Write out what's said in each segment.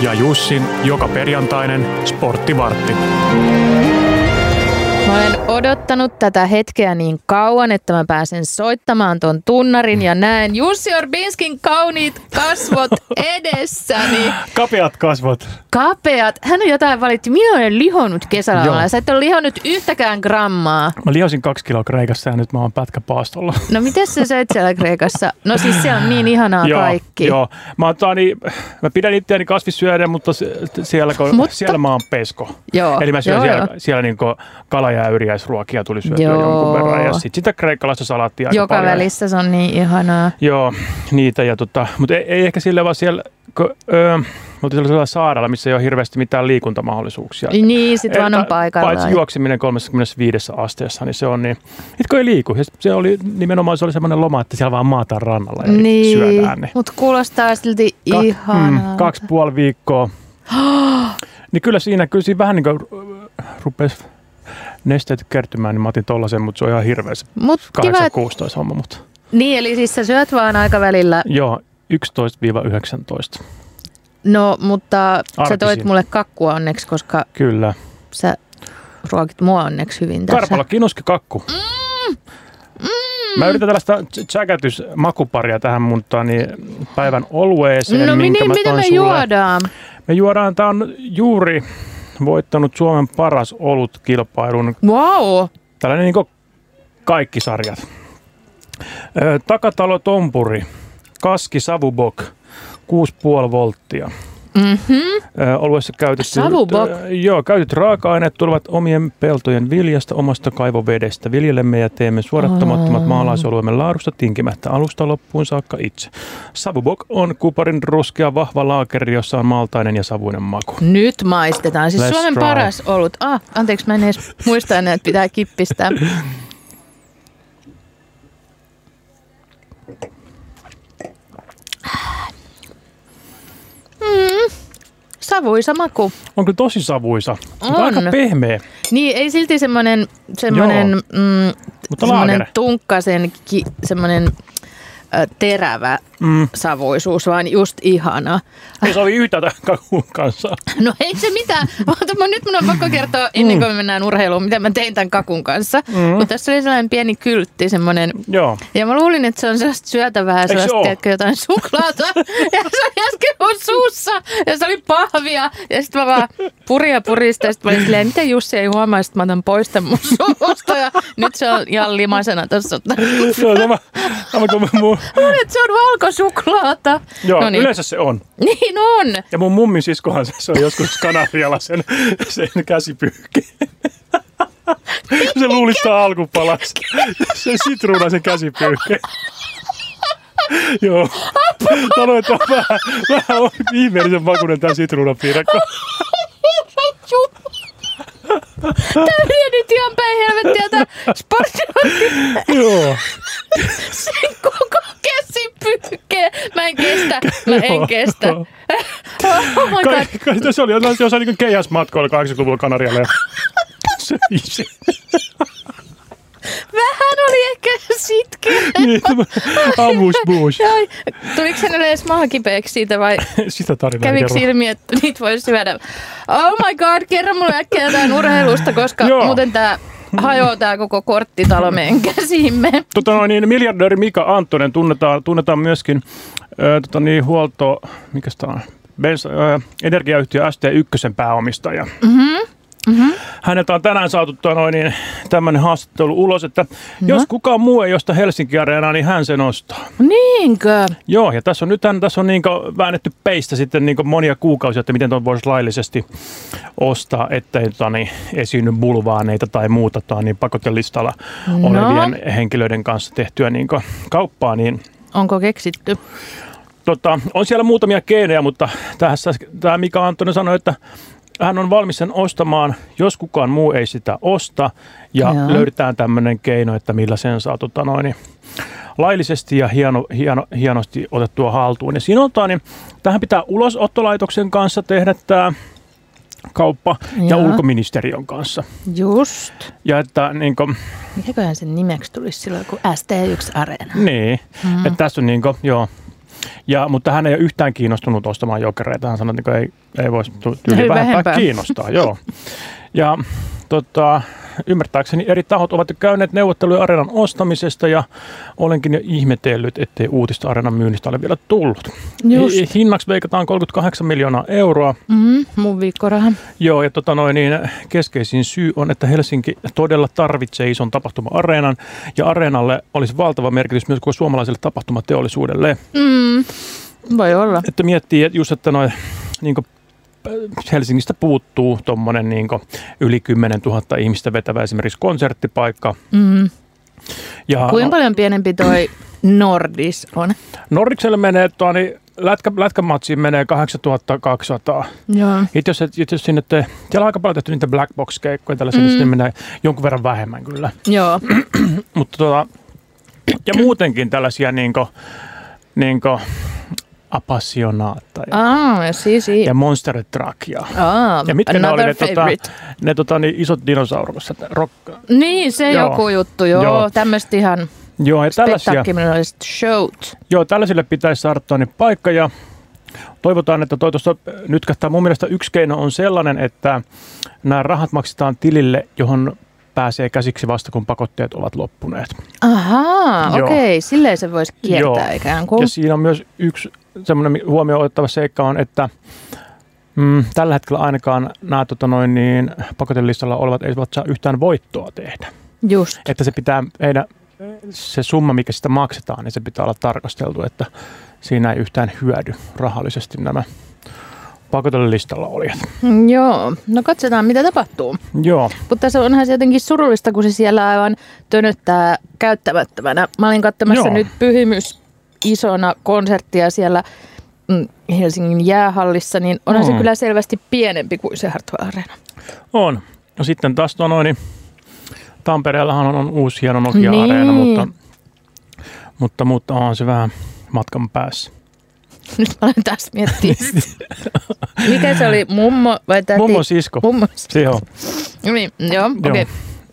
ja Jussin joka perjantainen sporttivartti. Mä olen odottanut tätä hetkeä niin kauan, että mä pääsen soittamaan ton tunnarin ja näen Jussi Orbinskin kauniit kasvot edessäni. Kapeat kasvot. Kapeat. Hän on jotain valitti. Minä olen lihonnut kesällä. Sä et ole lihonnut yhtäkään grammaa. Mä lihosin kaksi kiloa Kreikassa ja nyt mä oon pätkäpaastolla. No miten sä söit siellä Kreikassa? No siis se on niin ihanaa joo, kaikki. Joo, mä, niin, mä pidän itseäni kasvissyödä, mutta siellä, mutta siellä mä oon pesko. Joo, Eli mä syön joo, siellä, joo. siellä niin kala- ja yriäisruokia tuli syötyä Joo. jonkun verran. Ja sitten sitä kreikkalaista salaattia aika Joka paljon. välissä se on niin ihanaa. Joo, niitä. Ja tota, mutta ei, ei, ehkä sille vaan siellä, kun, öö, me oltiin sellaisella saarella, missä ei ole hirveästi mitään liikuntamahdollisuuksia. Niin, sit vaan on Että paikallaan. Paitsi juokseminen 35 asteessa, niin se on niin, nyt kun ei liiku. Ja se oli nimenomaan se oli semmoinen loma, että siellä vaan maataan rannalla ja Niin, syödään. Niin. mutta kuulostaa silti Ka- ihanaa. Mm, kaksi puoli viikkoa. niin kyllä siinä, kyllä siinä vähän niin kuin rupesi nesteet kertymään, niin mä otin tollasen, mutta se on ihan hirveä se Mut kiva, et- 8-16 homma. Mutta. niin, eli siis sä syöt vaan aikavälillä. Joo, 11-19. No, mutta sä Arkisin. toit mulle kakkua onneksi, koska Kyllä. sä ruokit mua onneksi hyvin tässä. Karpala, kinuski kakku. Mm. Mä yritän tällaista tsäkätysmakuparia tähän mun niin päivän olueeseen, No minkä niin, mä mitä me sulle. juodaan? Me juodaan, tää on juuri voittanut Suomen paras olutkilpailun. Wow. Tällainen niin kaikki sarjat. Takatalo Tompuri, Kaski Savubok, 6,5 volttia. Mm-hmm. Oluessa käytetty, Savubok? joo, käytetyt raaka-aineet tulevat omien peltojen viljasta, omasta kaivovedestä. Viljelemme ja teemme suodattamattomat Aa. maalaisoluemme laadusta tinkimättä alusta loppuun saakka itse. Savubok on kuparin ruskea vahva laakeri, jossa on maltainen ja savuinen maku. Nyt maistetaan. Siis Let's Suomen try. paras olut. Ah, anteeksi, mä en edes muista enää, että pitää kippistää. Mm, savuisa maku. On kyllä tosi savuisa, mutta On. aika pehmeä. Niin, ei silti semmoinen, semmoinen, mm, Mutta semmoinen tunkkasen, ki, terävä Mm. savuisuus, vaan just ihana. Ei sovi yhtä tämän kakun kanssa. No ei se mitään. Mutta nyt mun on pakko kertoa ennen kuin me mennään urheiluun, mitä mä tein tämän kakun kanssa. Mm. Mutta tässä oli sellainen pieni kyltti, semmoinen Joo. ja mä luulin, että se on sellaista syötävää, se sellaista, tiedätkö, jotain suklaata. Ja se oli äsken mun suussa, ja se oli pahvia. Ja sitten mä vaan purin ja puristin, ja sitten mä olin silleen, mitä Jussi ei huomaa, että mä otan pois tämän mun suusta. Ja nyt se on ihan limaisena tuossa. Joo, sama, sama kuin mun, Että se on valkosuklaata. joo no niin. yleensä se on. Niin on. Ja mun mummin siskohan se, se on joskus Kanarialla sen, sen käsipyyhki. Se luulistaa alkupalas. Se sitruunaisen käsipyyhki. Joo. Sanoin, että on vähän, vähän on ihmeellisen makuinen tää sitruunapiirakka. Tämä vie nyt ihan päin helvettiä tämä sportti. Joo. Sen koko kestä. Mä en kestä. Oh my god. Kai, kai, se oli jotain, jossain niin keihäsmatkoilla 80-luvulla Kanarialla. ja Se se. Vähän oli ehkä sitkeä. Niin, Amus. Ai, tuliko hänelle edes maha kipeäksi siitä vai Sitä tarinaa kävikö ilmi, että niitä voi syödä? Oh my god, kerro mulle äkkiä jotain urheilusta, koska Joo. muuten tää hajoaa tää koko korttitalo meidän käsimme. Tota noin, niin miljardööri Mika Anttonen tunnetaan, tunnetaan myöskin ö, tota niin, huolto, mikä tämä on, Bensa, ö, energiayhtiö ST1 pääomistaja. Mm-hmm. Mm-hmm. Häneltä on tänään saatu tota noin, niin, tämmöinen haastattelu ulos, että no. jos kukaan muu ei osta Helsinki Areenaa, niin hän sen ostaa. Niinkö? Joo, ja tässä on nyt tässä on niin väännetty peistä sitten niin monia kuukausia, että miten tuon voisi laillisesti ostaa, ettei tota, niin, esiinny bulvaaneita tai muuta tota, niin pakotelistalla No. olevien henkilöiden kanssa tehtyä niin kauppaa, niin Onko keksitty? tota, on siellä muutamia keinoja, mutta tässä tämä Mika Anttonen sanoi, että hän on valmis sen ostamaan, jos kukaan muu ei sitä osta, ja Joo. löydetään tämmöinen keino, että millä sen saa tota noin, niin, laillisesti ja hieno, hieno, hienosti otettua haltuun. Ja siinä on, tota, niin, tähän pitää ulosottolaitoksen kanssa tehdä tämä kauppa ja Joo. ulkoministeriön kanssa. Just. Ja että niin kuin, Mikäköhän sen nimeksi tulisi silloin, kun ST1 Areena? Niin, mm-hmm. että tässä on niin kuin, joo. Ja, mutta hän ei ole yhtään kiinnostunut ostamaan jokereita. Hän sanoi, että ei, ei voisi tyyli vähempää Vähempää. kiinnostaa. Joo. Ja tota, ymmärtääkseni eri tahot ovat jo käyneet neuvotteluja areenan ostamisesta ja olenkin jo ihmetellyt, ettei uutista areenan myynnistä ole vielä tullut. Just. Hi- Hinnaksi veikataan 38 miljoonaa euroa. Mm, mun viikkoraha. Joo, ja tota noin, niin keskeisin syy on, että Helsinki todella tarvitsee ison tapahtuma-areenan, ja areenalle olisi valtava merkitys myös koko suomalaiselle tapahtumateollisuudelle. Mm, voi olla. Että miettii että just, että noin niin Helsingistä puuttuu tuommoinen niin yli 10 000 ihmistä vetävä esimerkiksi konserttipaikka. Mm. Ja Kuinka paljon pienempi toi Nordis on? Nordikselle menee, tuo, niin lätkä, lätkämatsiin menee 8200. Joo. Itse jos, itse jos sinne te, siellä on aika paljon tehty niitä black box-keikkoja, tällaisia, mm. niin sinne menee jonkun verran vähemmän kyllä. Joo. Mutta tota, ja muutenkin tällaisia niinku, niinku Appassionata ja, Ah, siis i- ja Monster Truck ja, Ah, ja mitkä ne oli ne, tota, ne tota, niin isot dinosaurukset. Rock, Niin, se Joo. joku juttu, joo. Joo. Tämmöistä ihan joo, ja tällaisia, showt. joo, tällaisille pitäisi saada tuonne paikka ja toivotaan, että toi tuosta nytkähtää. Mun mielestä yksi keino on sellainen, että nämä rahat maksetaan tilille, johon pääsee käsiksi vasta, kun pakotteet ovat loppuneet. Ahaa, okei, silleen se voisi kiertää Joo. ikään kuin. Ja siinä on myös yksi semmoinen huomioon otettava seikka on, että mm, tällä hetkellä ainakaan nämä tota noin, niin, pakotelistalla olevat eivät saa yhtään voittoa tehdä. Just. Että se pitää heidän, se summa, mikä sitä maksetaan, niin se pitää olla tarkasteltu, että siinä ei yhtään hyödy rahallisesti nämä pakotelistalla olijat. Mm, Joo, no katsotaan mitä tapahtuu. Joo, Mutta se onhan se jotenkin surullista, kun se siellä aivan tönöttää käyttämättömänä. Mä olin katsomassa Joo. nyt pyhimys isona konserttia siellä mm, Helsingin jäähallissa, niin onhan se Mm. kyllä selvästi pienempi kuin se Hartwell Arena. on. No sitten taas tuo noin, niin Tampereellahan on, on uusi hieno Nokia-areena, Niin. mutta, mutta, mutta on se vähän matkan päässä. Nyt mä olen taas miettiä. Mikä se oli, mummo vai täti? Mummo sisko. Mummo. Se on. Niin, joo, okei.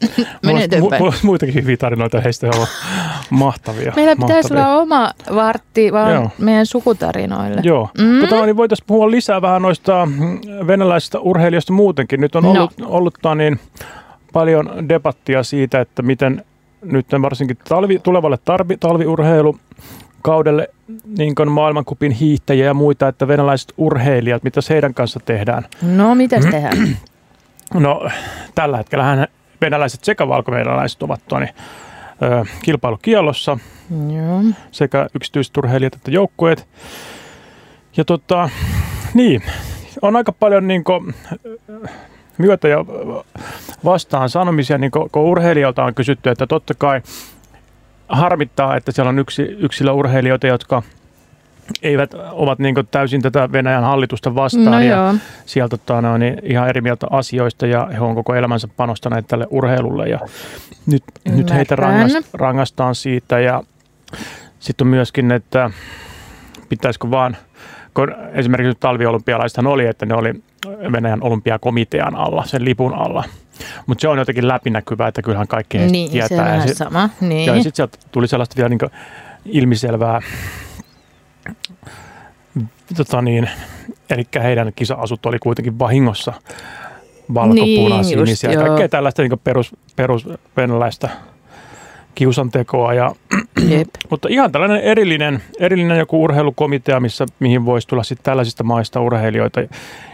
Mulla mulla muitakin hyviä tarinoita, heistä on mahtavia. Meillä pitäisi mahtavia. olla oma vartti vaan Joo. meidän sukutarinoille. Joo. Mm. Tota, niin voitaisiin puhua lisää vähän noista mm, venäläisistä urheilijoista muutenkin. Nyt on No. ollut, ollut tää niin paljon debattia siitä, että miten nyt varsinkin talvi, tulevalle tarvi, talviurheilukaudelle niin kuin maailmankupin hiihtäjiä ja muita, että venäläiset urheilijat, mitä heidän kanssa tehdään. No, mitäs Mm. tehdään? No tällä hetkellä venäläiset sekä valko-venäläiset ovat tuoni, ö, kilpailukielossa Joo. sekä yksityiset urheilijat että joukkueet. Ja tota, niin, on aika paljon niin kuin, myötä ja vastaan sanomisia, niin kun urheilijoilta on kysytty, että totta kai harmittaa, että siellä on yksi, yksilö urheilijoita, jotka eivät ovat niin täysin tätä Venäjän hallitusta vastaan No ja joo. sieltä tota, ne on niin ihan eri mieltä asioista ja he on koko elämänsä panostaneet tälle urheilulle ja nyt, nyt heitä rangast, rangaistaan siitä ja sitten on myöskin, että pitäisikö vaan, kun esimerkiksi nyt talviolympialaisethan oli, että ne oli Venäjän olympiakomitean alla, sen lipun alla. Mutta se on jotenkin läpinäkyvää, että kyllähän kaikki Niin, se on tietää. Ja sit- sama. Niin. ja sitten sieltä tuli sellaista vielä niin ilmiselvää, tota niin, eli heidän kisa-asut oli kuitenkin vahingossa valkopunaisia, Niin, just, kaikkea tällaista niin perus, perus venäläistä kiusantekoa. Ja, Jep. mutta ihan tällainen erillinen, erillinen joku urheilukomitea, missä, mihin voisi tulla sitten tällaisista maista urheilijoita,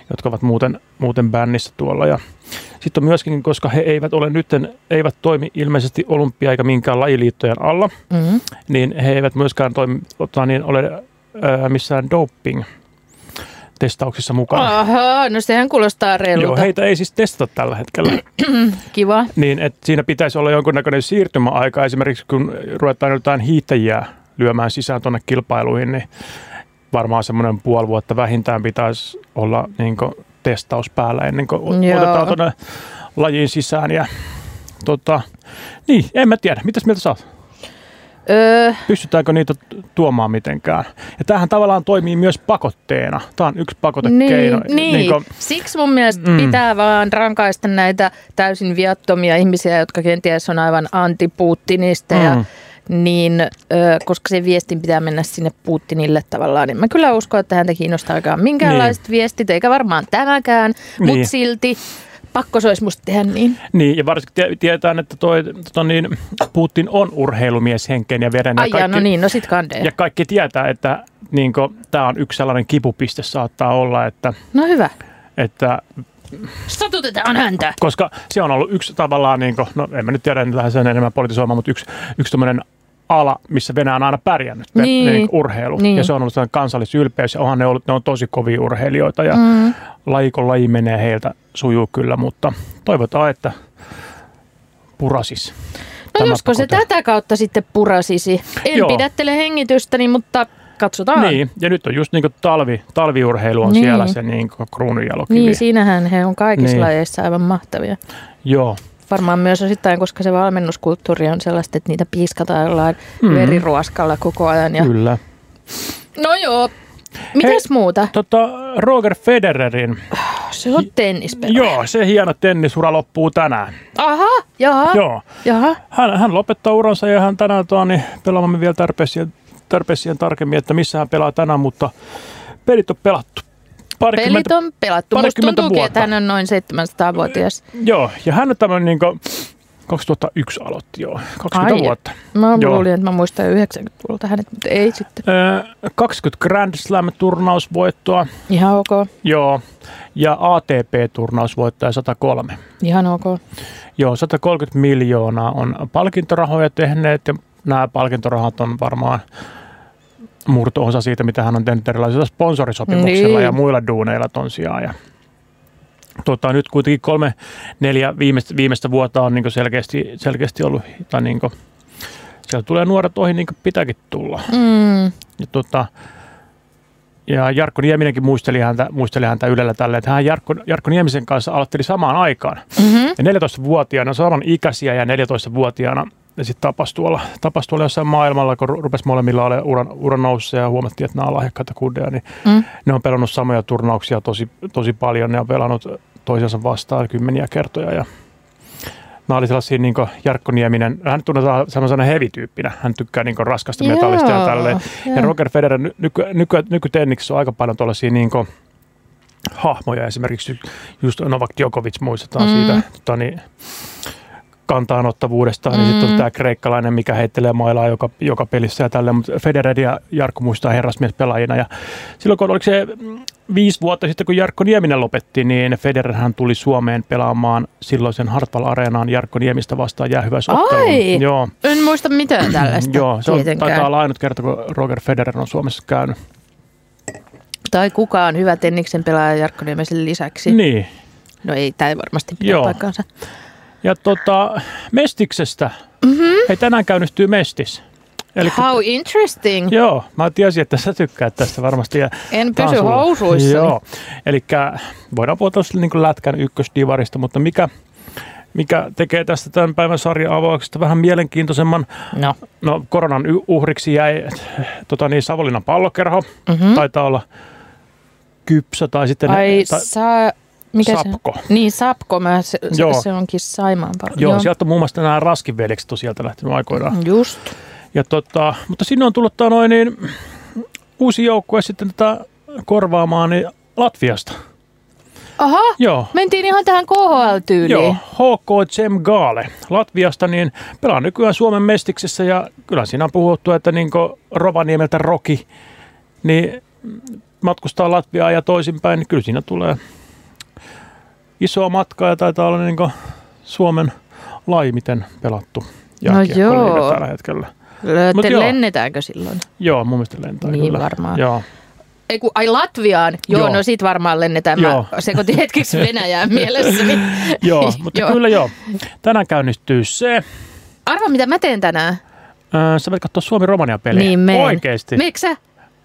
jotka ovat muuten, muuten bännissä tuolla. Ja sitten on myöskin, koska he eivät ole nytten, eivät toimi ilmeisesti olympia eikä minkään lajiliittojen alla, Mm. niin he eivät myöskään toimi, tota, niin ole ää, missään doping testauksissa mukana. Aha, no sehän kuulostaa Joo, reilulta. heitä ei siis testata tällä hetkellä. Kiva. niin, että siinä pitäisi olla jonkunnäköinen siirtymäaika. Esimerkiksi kun ruvetaan jotain hiihtäjiä lyömään sisään tuonne kilpailuihin, niin varmaan semmoinen puoli vuotta vähintään pitäisi olla niin testaus päällä ennen kuin Joo. otetaan tuonne lajiin sisään. Ja, tota, niin, en mä tiedä. Mitäs mieltä sä oot? Öö, Pystytäänkö niitä tuomaan mitenkään? Ja tämähän tavallaan toimii myös pakotteena. Tämä on yksi pakotekeino. niin, niin. kuin- Siksi mun mielestä Mm. pitää vaan rankaista näitä täysin viattomia ihmisiä, jotka kenties on aivan antipuuttinista ja, Mm. niin ö, koska se viestin pitää mennä sinne Putinille tavallaan, niin mä kyllä uskon, että häntä kiinnostaa minkäänlaiset niin. viestit, eikä varmaan tämäkään, niin. mutta silti pakko se olisi musta tehdä niin. Niin, ja varsinkin tiedetään, että toi, tota niin, Putin on urheilumies henkeen ja veren. Ai ja kaikki, no niin, no sit kandeja. Ja kaikki tietää, että niin tämä on yksi sellainen kipupiste saattaa olla, että... No hyvä. Että Satutetaan häntä. Koska se on ollut yksi tavallaan, niin kuin, no en mä nyt tiedä, että sen enemmän politisoimaan, mutta yksi, yksi tämmöinen ala, missä Venäjä on aina pärjännyt, niin. niin urheilu. Niin. Ja se on ollut sellainen kansallisylpeys, ja onhan ne, ollut, ne on tosi kovia urheilijoita, ja mm. lajikon laji menee heiltä, sujuu kyllä, mutta toivotaan, että purasis. No josko se tätä kautta sitten purasisi. En Joo. pidättele hengitystäni, mutta katsotaan. Niin, ja nyt on just niin kuin talvi, talviurheilu on niin. siellä se niin kruununjalokivi. Niin, siinähän he on kaikissa niin. lajeissa aivan mahtavia. Joo. Varmaan myös osittain, koska se valmennuskulttuuri on sellaista, että niitä piiskataan jollain mm. veriruoskalla koko ajan. Ja... Kyllä. No joo, Mitäs Hei, muuta? Tota, Roger Federerin. Se on tennispelaaja. Joo, se hieno tennisura loppuu tänään. Aha, jaha. Joo. Jaha. Hän, hän lopettaa uransa ja hän tänään tuo, niin pelaamme vielä tarpeeseen tarpeeseen tarkemmin, että missä hän pelaa tänään, mutta pelit on pelattu. Pelit on pelattu. Musta tuntuukin, vuotta. että hän on noin 700-vuotias. Joo, ja hän on tämmöinen niin kuin, 2001 aloitti jo, 20 Ai, vuotta. Mä Joo. luulin, että mä muistan 90-luvulta hänet, mutta ei sitten. Öö, 20 Grand Slam-turnausvoittoa. Ihan ok. Joo, ja ATP-turnausvoittaja 103. Ihan ok. Joo, 130 miljoonaa on palkintorahoja tehneet ja nämä palkintorahat on varmaan murto-osa siitä, mitä hän on tehnyt erilaisilla sponsorisopimuksilla niin. ja muilla duuneilla ton sijaan. Ja, tota, nyt kuitenkin kolme, neljä viimeistä, viimeistä vuotta on niin selkeästi, selkeästi ollut, tai niin kuin, sieltä tulee nuoret ohi niin kuin pitääkin tulla. Mm. Ja, tota, ja Jarkko Nieminenkin muisteli häntä, muisteli häntä Ylellä tälle, että hän Jarkko, Jarkko Niemisen kanssa aloitteli samaan aikaan. Mm-hmm. Ja 14-vuotiaana, saman ikäisiä ja 14-vuotiaana ja sitten tapas tuolla, tapas tuolla jossain maailmalla, kun rupesi molemmilla olemaan uran, uran noussa ja huomattiin, että nämä on lahjakkaita kundeja, niin mm. ne on pelannut samoja turnauksia tosi, tosi paljon. Ne on pelannut toisiansa vastaan kymmeniä kertoja ja Nämä oli sellaisia niin Jarkko Nieminen, hän tunnetaan sellaisena heavy-tyyppinä. Hän tykkää niin raskasta metallista ja tälleen. Ja Roger Federer nyky, nyky, nykytenniksessä on aika paljon tuollaisia niin hahmoja. Esimerkiksi just Novak Djokovic muistetaan mm. siitä. Tota, niin, kantaanottavuudesta, mm. niin sitten on tämä kreikkalainen, mikä heittelee mailaa joka, joka pelissä ja tälle, mutta Federer ja Jarkko muistaa herrasmies pelaajina. Ja silloin kun oliko se viisi vuotta sitten, kun Jarkko Nieminen lopetti, niin Federer hän tuli Suomeen pelaamaan silloisen Hartwall Areenaan Jarkko Niemistä vastaan jäähyväisottelun. Ai, Joo. en muista mitään tällaista Joo, se on, taitaa olla ainut kerta, kun Roger Federer on Suomessa käynyt. Tai kukaan hyvä tenniksen pelaaja Jarkko Niemisen lisäksi. Niin. No ei, tämä ei varmasti pidä Joo. paikkaansa. Ja tota, Mestiksestä. Mm-hmm. Hei, tänään käynnistyy Mestis. Elikkä, How interesting. Joo, mä tiesin, että sä tykkäät tästä varmasti. Ja en pysy housuissa. Joo, eli voidaan puhua tuossa niin lätkän ykkösdivarista, mutta mikä, mikä tekee tästä tämän päivän sarjan avauksesta vähän mielenkiintoisemman. No. no koronan uhriksi jäi tota niin, Savonlinnan pallokerho. Mm-hmm. Taitaa olla kypsä tai sitten... Ai, tai, saa mikä Sapko. Se Niin, Sapko, mä, se, Joo. se onkin Saimaan paljon. Joo, Joo, sieltä on muun muassa nämä raskiveljekset on sieltä lähtenyt aikoinaan. Just. Ja tota, mutta sinne on tullut noin, niin, uusi joukkue sitten tätä korvaamaan niin Latviasta. Aha, Joo. mentiin ihan tähän KHL-tyyliin. Joo, HK Gaale Latviasta, niin pelaa nykyään Suomen mestiksessä ja kyllä siinä on puhuttu, että niin Rovaniemeltä Roki, niin matkustaa Latviaa ja toisinpäin, niin kyllä siinä tulee isoa matkaa ja taitaa olla niin Suomen laimiten pelattu no joo. tällä hetkellä. Mut lennetäänkö silloin? Joo, mun mielestä lentää Niin kyllä. varmaan. Joo. Ei kun, ai Latviaan? Joo, joo. no sit varmaan lennetään. Joo. Mä sekoitin hetkeksi Venäjään mielessäni. joo, mutta joo. kyllä joo. Tänään käynnistyy se. Arva mitä mä teen tänään? Öö, sä voit katsoa Suomi-Romania-peliä. Niin meen. Oikeesti. Miksi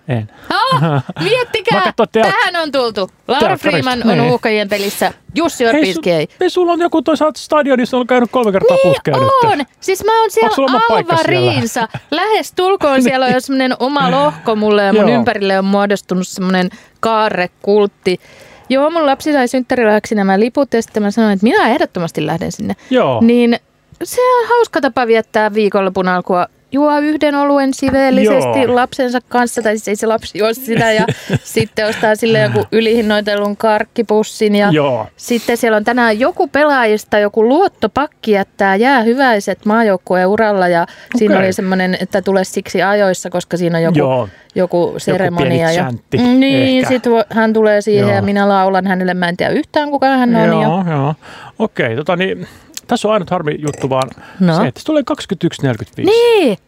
en. Oh, miettikää, tähän on tultu. Laura Freeman on niin. uhkajien pelissä, Jussi Orpiski ei. Hei, sulla on joku toisaalta stadionissa on käynyt kolme kertaa niin putkea on. Nyt. Siis mä oon siellä Alvariinsa. Lähes tulkoon siellä on jo semmoinen oma lohko mulle ja mun ympärille on muodostunut semmoinen kaarrekultti. Joo, mun lapsi sai synttärilahjaksi nämä liput ja sitten mä sanoin, että minä ehdottomasti lähden sinne. Joo. Niin se on hauska tapa viettää viikonlopun alkua juo yhden oluen siveellisesti Joo. lapsensa kanssa, tai siis ei se lapsi juo sitä, ja sitten ostaa sille joku ylihinnoitellun karkkipussin. Ja Joo. sitten siellä on tänään joku pelaajista, joku luottopakki jättää jäähyväiset maajoukkueen uralla, ja siinä Okei. oli semmoinen, että tule siksi ajoissa, koska siinä on joku, Joo. joku seremonia. pieni ja, chantti niin, sitten hän tulee siihen Joo. ja minä laulan hänelle, mä en tiedä yhtään kuka hän on. Ja, Joo, joo. Okei, tota niin, tässä on ainut harmi juttu vaan No. se, että se tulee 21.45. niin,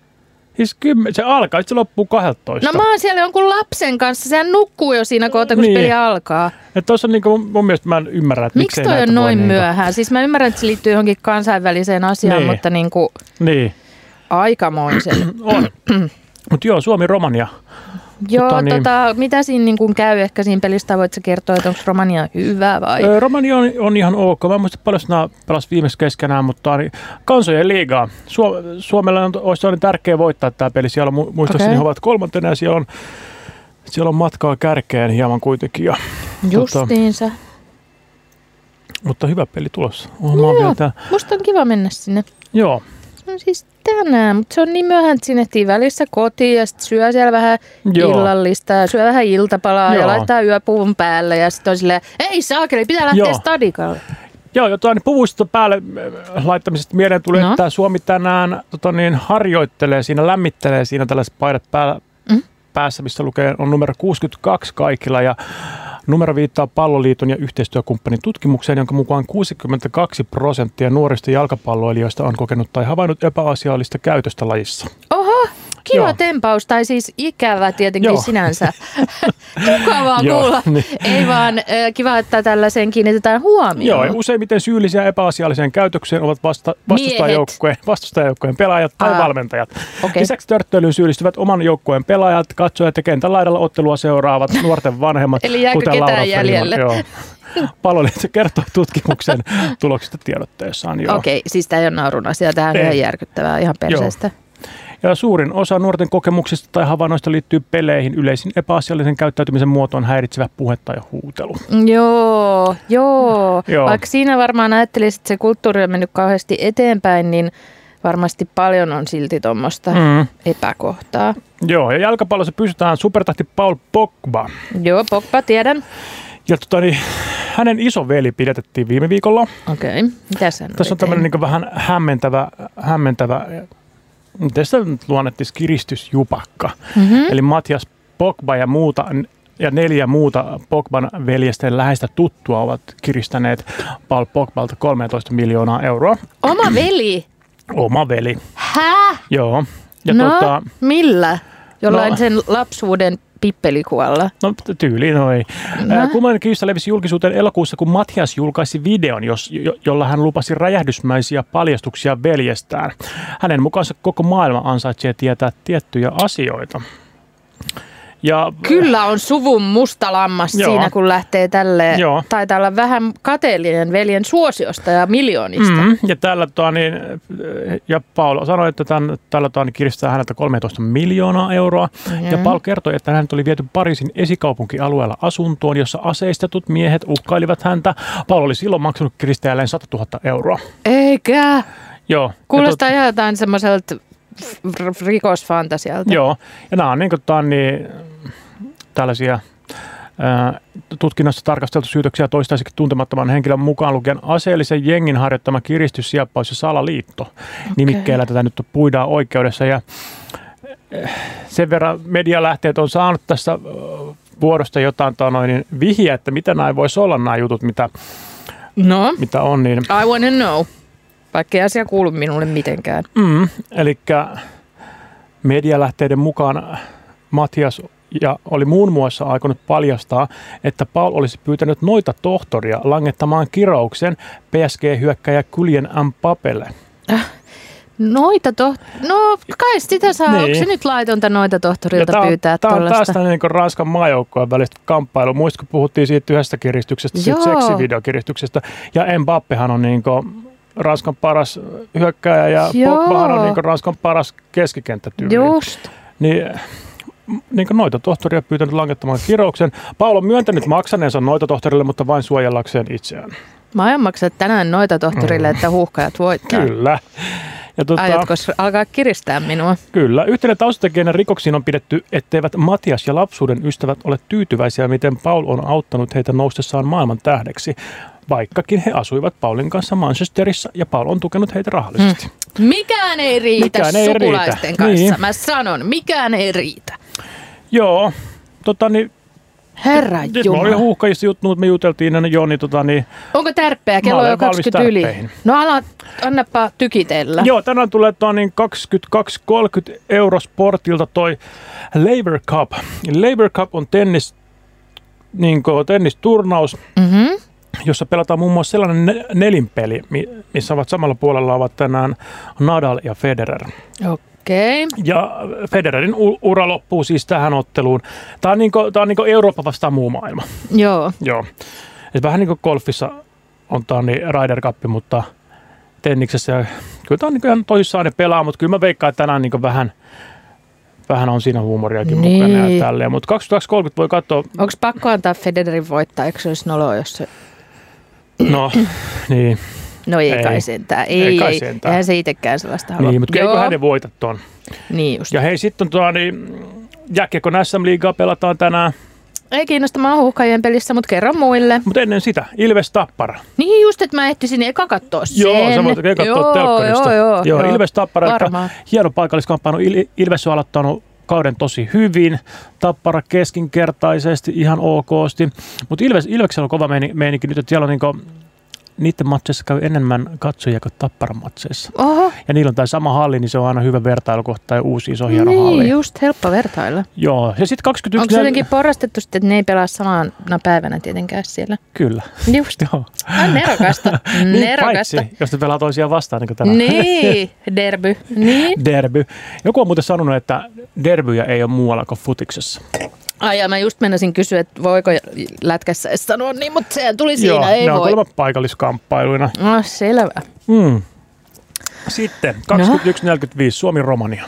Siis kymmen, se alkaa, se loppuu 12. No mä oon siellä jonkun lapsen kanssa. Sehän nukkuu jo siinä kohta, kun Niin. niin. peli alkaa. Että tuossa on niinku, mun, mielestä mä en ymmärrä, että Miksi miksei toi on noin niinku- myöhään? Siis mä ymmärrän, että se liittyy johonkin kansainväliseen asiaan, Niin. mutta niin kuin Niin, aikamoisen. on. Mutta joo, Suomi-Romania. Joo, Tota niin. tota, mitä siinä niin kuin käy ehkä siinä pelistä? Voit sä kertoa, että onko Romania hyvä vai? Ö, Romania on, on ihan ok. Mä en muista paljon nämä pelas viimeksi keskenään, mutta niin, kansojen liigaa. Suo, Suomella on, olisi toinen tärkeä voittaa tämä peli. Siellä on, mu- muistaakseni Okei. he ovat kolmantena ja siellä on, siellä on matkaa kärkeen hieman kuitenkin. Ja, Justiinsa. mutta hyvä peli tulossa. Oh, oon vielä tää. Musta on kiva mennä sinne. Joo, No siis tänään, mutta se on niin myöhään, että sinne välissä kotiin ja sitten syö siellä vähän Joo. illallista ja syö vähän iltapalaa Joo. ja laittaa yöpuvun päälle ja sitten on silleen, ei saakeli, pitää lähteä Joo. stadikalle. Joo, jotain puvuista päälle äh, laittamisesta mieleen tuli, no. että Suomi tänään tota niin, harjoittelee siinä, lämmittelee siinä tällaiset paidat päällä, Mm. päässä, missä lukee on numero 62 kaikilla ja numero viittaa palloliiton ja yhteistyökumppanin tutkimukseen, jonka mukaan 62 prosenttia nuorista jalkapalloilijoista on kokenut tai havainnut epäasiallista käytöstä lajissa. Oho, kiva Joo. tempaus, tai siis ikävä tietenkin Joo. sinänsä. Mukavaa Joo, kuulla. Ei vaan kiva, että tällaiseen kiinnitetään huomioon. Joo, ja useimmiten syyllisiä epäasialliseen käytökseen ovat vasta, vastustajajoukkueen, vastustajajoukkueen pelaajat tai Aa, valmentajat. okei. Lisäksi törttöilyyn syyllistyvät oman joukkueen pelaajat, katsojat ja kentän laidalla ottelua seuraavat nuorten vanhemmat, Eli jääkö kuten ketään jäljelle? Joo. Palloliitto kertoo tutkimuksen tuloksista tiedotteessaan. Joo. Okei, siis tämä ei ole naurun asia, tämä on ihan järkyttävää, ihan perseestä. Ja suurin osa nuorten kokemuksista tai havainnoista liittyy peleihin. Yleisin epäasiallisen käyttäytymisen muoto on häiritsevä puhe tai huutelu. Joo, joo. Joo. Vaikka siinä varmaan ajattelisit, että se kulttuuri on mennyt kauheasti eteenpäin, niin varmasti paljon on silti tuommoista Mm. epäkohtaa. Joo, ja jalkapallossa pysytään supertahti Paul Pogba. Joo, Pogba, tiedän. Ja tota, niin, hänen isoveli pidätettiin viime viikolla. Okei, mitä sä Tässä on tämmöinen niin vähän hämmentävä, hämmentävä sitä nyt luonnettiin, kiristysjupakka. mm-hmm. Eli Matias Pogba ja muuta ja neljä muuta Pogban veljesten läheistä tuttua ovat kiristäneet Paul Pogbalta 13 miljoonaa euroa. Oma veli? Oma veli, Häh? joo. Ja no, tota, millä? Jollain No. sen lapsuuden pippelikualla. no tyyliin noin. No. No. Kummallinen kiista levisi julkisuuteen elokuussa, kun Matias julkaisi videon, jos, jo, jolla hän lupasi räjähdysmäisiä paljastuksia veljestään. Hänen mukaansa koko maailma ansaitsee tietää tiettyjä asioita. Ja Kyllä on suvun musta lammas Joo. siinä, kun lähtee tälle. Joo. Taitaa olla vähän kateellinen veljen suosiosta ja miljoonista. Mm, ja tällä toa, niin, ja Paul sanoi, että tämän, tällä toa, niin kiristää häneltä 13 miljoonaa euroa. Ja Mhm. Paul kertoi, että hänet oli viety Pariisin esikaupunkialueella asuntoon, jossa aseistetut miehet uhkailivat häntä. Paul oli silloin maksanut kiristäjälleen 100 000 euroa. Eikä. Joo. Kuulostaa ja ihan jotain semmoiselta rikosfantasialta. Joo, ja nämä on niin, kuin, tää on niin tällaisia tutkinnassa tarkasteltu syytöksiä toistaiseksi tuntemattoman henkilön mukaan lukien aseellisen jengin harjoittama kiristys, sieppaus ja salaliitto. Okay. Nimikkeellä tätä nyt puidaan oikeudessa ja eh, sen verran medialähteet on saanut tässä vuodosta jotain tota noin, niin vihjeä, että mitä näin voisi olla nämä jutut, mitä, No, mitä on. Niin, I wanna know. Vaikka ei asia kuulu minulle mitenkään. mm, eli medialähteiden mukaan Matias ja oli muun muassa aikonut paljastaa, että Paul olisi pyytänyt noita tohtoria langettamaan kirouksen PSG-hyökkäjä Kuljen Mpapelle. Noita to... No, kai sitä saa. Niin. Onko se nyt laitonta noita tohtorilta tää pyytää tää on taas tämmöinen niin Ranskan maajoukkojen välistä kamppailu. Muistatko, kun puhuttiin siitä yhdestä kiristyksestä, siitä Joo. seksivideokiristyksestä. Ja Mbappehan on niin kuin Ranskan paras hyökkääjä ja. Pogbahan on niin kuin Ranskan paras keskikenttätyyli. Just. Niin, niin noita tohtoria pyytänyt langettamaan kirouksen. Paul on myöntänyt maksaneensa noita tohtorille, mutta vain suojellakseen itseään. Mä aion maksaa tänään noita tohtorille, että huuhkajat voittaa. Kyllä. Ja tota, Aiotko alkaa kiristää minua? Kyllä. Yhtenä taustatekijänä rikoksiin on pidetty, etteivät Matias ja lapsuuden ystävät ole tyytyväisiä, miten Paul on auttanut heitä noustessaan maailman tähdeksi, vaikkakin he asuivat Paulin kanssa Manchesterissa ja Paul on tukenut heitä rahallisesti. Mikään ei riitä Mikään ei sukulaisten riitä. kanssa. Niin. Mä sanon, mikään ei riitä. Joo, tota niin, Herra nyt mulla oli Jumala. huuhkajista juttu, mutta me juteltiin ennen jo, niin tota niin, Onko tärpeä? Kello Mä on jo olen valmis 20 yli. No ala, annapa tykitellä. Joo, tänään tulee toi niin 22-30 euro sportilta toi Labour Cup. Labour Cup on tennis, niin tennisturnaus, Mm-hmm. jossa pelataan muun muassa sellainen ne- nelinpeli, mi- missä ovat samalla puolella ovat tänään Nadal ja Federer. Okei. Okay. Ja Federerin ura loppuu siis tähän otteluun. Tämä on, niinku, tää on niinku Eurooppa vastaan muu maailma. Joo. Joo. Et vähän niin kuin golfissa on tämä niin Ryder Cup, mutta tenniksessä ja kyllä tämä on niin ihan tosissaan ne pelaa, mutta kyllä mä veikkaan, että tänään niin vähän, vähän on siinä huumoriakin Niin. mukana ja tälleen. Mutta 2030 voi katsoa, Onko pakko antaa Federerin voittaa? Eikö se olisi noloa, jos se... no niin, No ei, Ei. kai sentään. Ei, Ei ei, kai sentään. Eihän se itsekään sellaista halua. niin mutta Joo. eikö hänen voita ton. Niin just. Ja hei, sitten tuo, niin, jääkiekko SM-liigaa pelataan tänään, Ei kiinnosta maahuhkajien pelissä, mutta kerro muille. mutta ennen sitä Ilves Tappara. Niin just, että mä ehtisin eka katsoa sen. Joo, sä voit katsoa joo, telkkarista. Joo, joo, joo, Ilves Tappara, Varmaan. hieno paikalliskamppailu. Il- Ilves on aloittanut kauden tosi hyvin, Tappara keskinkertaisesti, ihan okosti. Mutta Ilves, Ilveksellä on kova meini- meininki nyt, että siellä on niinku, niiden matseissa käy enemmän katsojia kuin Tapparan matseissa. Oho, Ja niillä on tämä sama halli, niin se on aina hyvä vertailukohta ja uusi iso hieno niin, halli. just helppo vertailla. Joo, ja sitten 21... Onko se jotenkin porrastettu sitten, että ne ei pelaa samana päivänä tietenkään siellä? Kyllä, Just. joo. On nerokasta. Niin, Nerokasta. paitsi, jos ne pelaa toisiaan vastaan, niin kuin tänään. Niin, derby. Niin. Derby. Joku on muuten sanonut, että derbyjä ei ole muualla kuin futiksessa. Ai ja mä just menisin kysyä, että voiko lätkässä edes sanoa niin, mutta se tuli siinä, Joo, ei ne voi. kuulemma paikalliskamppailuina. No selvä. Mm. Sitten 21.45 Suomi-Romania.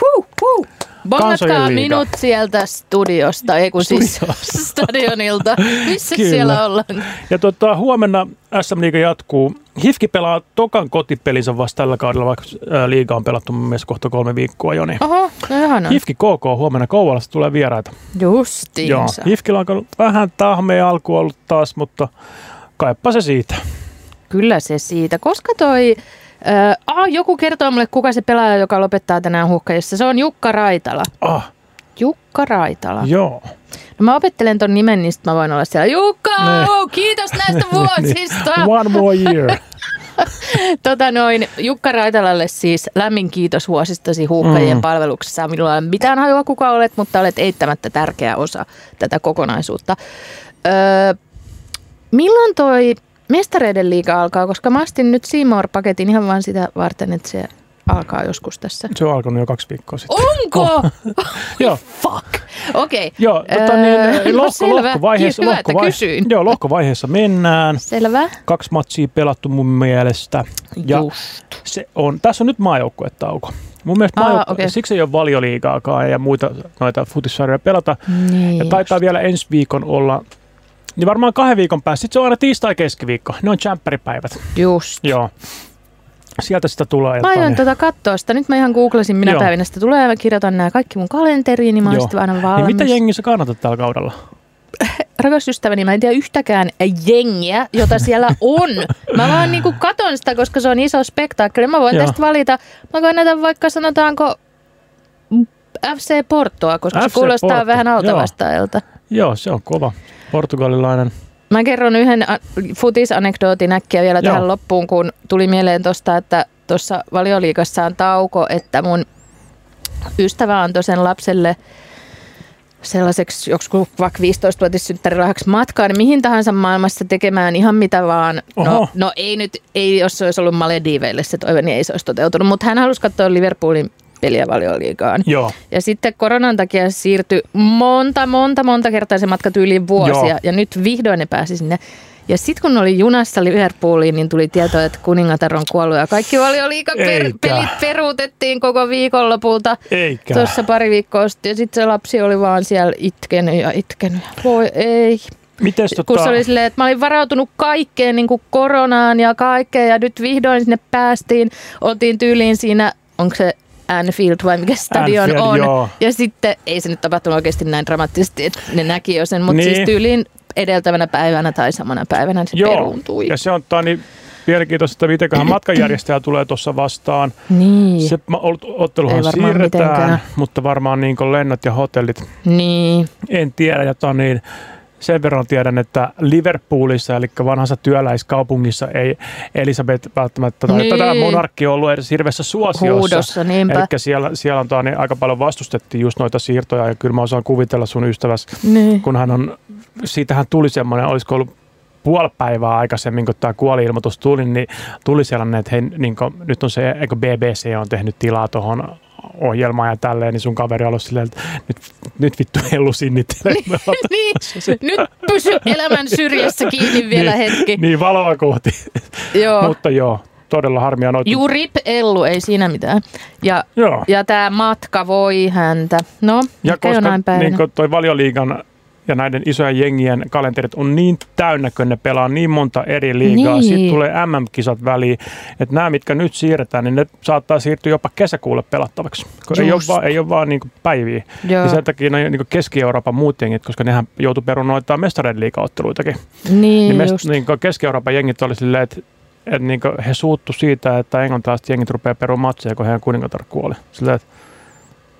Huh, huh. Bongatkaa minut sieltä studiosta, ei kun siis stadionilta. Missä Kyllä. siellä ollaan? Ja tota, huomenna SM Liiga jatkuu. Hifki pelaa tokan kotipelinsä vasta tällä kaudella, vaikka liiga on pelattu mun mielestä kohta kolme viikkoa jo. Niin. Oho, no ihana. Hifki KK huomenna Kouvolasta tulee vieraita. Joo, Justiinsa. Hifkillä on vähän tahmea alku ollut taas, mutta kaipa se siitä. Kyllä se siitä. Koska toi... Äh, ah, joku kertoo mulle, kuka se pelaaja, joka lopettaa tänään huhkajissa. Se on Jukka Raitala. Ah, Jukka Raitala. joo. No mä opettelen ton nimen, niin mä voin olla siellä. Jukka, Ne. oh, kiitos näistä vuosista. One more year. tota noin, Jukka Raitalalle siis lämmin kiitos vuosistasi huuhkajien Mm. palveluksessa. Minulla ei ole mitään hajua kuka olet, mutta olet eittämättä tärkeä osa tätä kokonaisuutta. Öö, milloin toi mestareiden liiga alkaa? Koska mä astin nyt Seymour-paketin ihan vain sitä varten, että se alkaa joskus tässä. Se on alkanut jo kaksi viikkoa sitten. Onko? Joo. Fuck. Okei. Okay. Joo, tota niin, lohko, selvä. lohkovaiheessa, Hyvä, lohkovai- kysyin. joo, lohkovaiheessa mennään. Selvä. Kaksi matsia pelattu mun mielestä. Ja Just. se on, tässä on nyt maajoukkuetauko. Mun mielestä Aa, maajoukkue, okei. siksi ei ole valioliigaakaan ja muita noita futissarjoja pelata. Niin, Ja taitaa vielä ensi viikon olla, niin varmaan kahden viikon päästä. Sitten se on aina tiistai keskiviikko. Ne on jämppäripäivät. Just. Joo. Sieltä sitä tulee. Mä aion tuota katsoa sitä. Nyt mä ihan googlasin, minä Joo. päivinä sitä tulee. Mä kirjoitan nämä kaikki mun kalenteriin, niin mä oon Joo. sitten aina niin valmis. mitä jengiä sä kannatat tällä kaudella? Rakas ystäväni, mä en tiedä yhtäkään jengiä, jota siellä on. Mä vaan niinku katon sitä, koska se on iso spektaakkeli. Mä voin Joo. tästä valita. Mä kannatan vaikka sanotaanko FC Portoa, koska FC se kuulostaa Porto, vähän joo. altavastaajalta. Joo, se on kova. Portugalilainen. Mä kerron yhden a- futisanekdootin äkkiä vielä Joo. tähän loppuun, kun tuli mieleen tosta, että tuossa valioliikassa on tauko, että mun ystävä antoi sen lapselle sellaiseksi joku vaikka 15-vuotissynttärilahjaksi matkaan, niin mihin tahansa maailmassa tekemään ihan mitä vaan. Oho. No, no ei nyt, ei, jos se olisi ollut Malediiveille se toive, niin ei se olisi toteutunut, mutta hän halusi katsoa Liverpoolin peliä valioliigaan. Joo. Ja sitten koronan takia siirtyi monta, monta, monta kertaa se matka tyyliin vuosia. Joo. Ja nyt vihdoin ne pääsi sinne. Ja sitten kun oli junassa Liverpooliin, niin tuli tieto, että kuningatar on kuollut ja kaikki valioliikapelit pelit peruutettiin koko viikonlopulta. Eikä. Tuossa pari viikkoa sitten. Ja sitten se lapsi oli vaan siellä itkenyt ja itkenyt. Voi ei. Mites Kun tota, se oli silleen, että mä olin varautunut kaikkeen niin kuin koronaan ja kaikkeen ja nyt vihdoin sinne päästiin. Oltiin tyyliin siinä, onko se Anfield vai mikä stadion Anfield, on. joo. Ja sitten ei se nyt tapahtunut oikeasti näin dramaattisesti, että ne näki jo sen, mutta Niin. siis tyyliin edeltävänä päivänä tai samana päivänä se Joo, peruuntui. ja se on niin mielenkiintoista, että mitenköhän matkanjärjestäjä tulee tuossa vastaan. Niin, Se otteluhan siirretään, mitenkään. mutta varmaan niin lennot ja hotellit, niin. en tiedä. Ja tota niin, sen verran tiedän, että Liverpoolissa, eli vanhassa työläiskaupungissa, ei Elisabeth välttämättä, tai Niin. tätä monarkki ollut edes hirveässä suosiossa. Huudossa, niinpä. Eli siellä, siellä on tää, niin aika paljon vastustettiin just noita siirtoja, ja kyllä mä osaan kuvitella sun ystäväs, Niin. kun hän on, siitähän tuli semmoinen, olisiko ollut puoli päivää aikaisemmin, kun tämä kuoli-ilmoitus tuli, niin tuli sellainen, että hei, niin kuin, nyt on se, eikö BBC on tehnyt tilaa tuohon ohjelmaan ja tälleen, niin sun kaveri ollut silleen, että nyt, nyt vittu hellu sinnittele. niin, nyt pysy elämän syrjässä kiinni vielä niin, hetki. Niin, valoa kohti. Joo. Mutta joo, todella harmia noita. Juu, rip Ellu, ei siinä mitään. Ja, Joo. ja tämä matka voi häntä. No, Ja koska päivänä. niin toi valioliigan ja näiden isojen jengien kalenterit on niin täynnä, kun ne pelaa niin monta eri liigaa. Niin. Sitten tulee MM-kisat väliin. Että nämä, mitkä nyt siirretään, niin ne saattaa siirtyä jopa kesäkuulle pelattavaksi. Kun ei ole vaan, ei ole vaan niin päiviä. Joo. Ja sen takia niin Keski-Euroopan muut jengit, koska nehän joutuu perunoittamaan mestareiden liigaotteluitakin. Niin, Niin, mest, niin Keski-Euroopan jengit oli silleen, että että niin he suuttu siitä, että englantilaiset jengit rupeaa perumaan matseja, kun heidän kuningatar kuoli. Silleen, että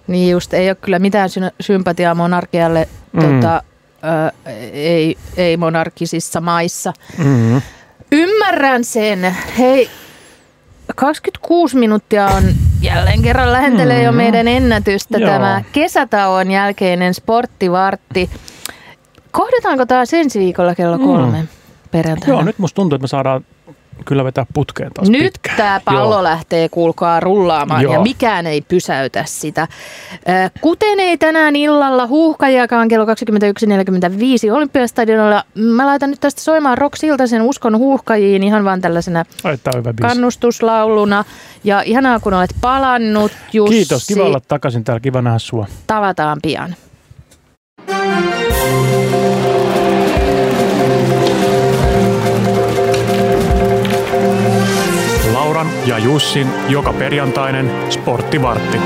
niin just, ei ole kyllä mitään sy- sympatiaa monarkialle Mm. tota, ö, ei, ei monarkisissa maissa. mm, Ymmärrän sen. Hei, 26 minuuttia on jälleen kerran lähentelee mm. jo Mm. meidän ennätystä Joo. tämä kesätauon jälkeinen sporttivartti. Kohdataanko taas ensi viikolla kello Mm. kolme perjantaina? joo, nyt musta tuntuu, että me saadaan kyllä vetää putkeen taas Nyt pitkään. tämä pallo Joo. lähtee kuulkaa rullaamaan Joo. ja mikään ei pysäytä sitä. Kuten ei tänään illalla huuhkajakaan kello 21.45 Olympiastadionilla. Mä laitan nyt tästä soimaan Rock Siltasen Uskon huuhkajiin ihan vaan tällaisena Ai, kannustuslauluna. Ja ihanaa kun olet palannut Jussi. Kiitos, kiva olla takaisin täällä, kiva nähdä sua. Tavataan pian. Lauran ja Jussin joka perjantainen sporttivartti.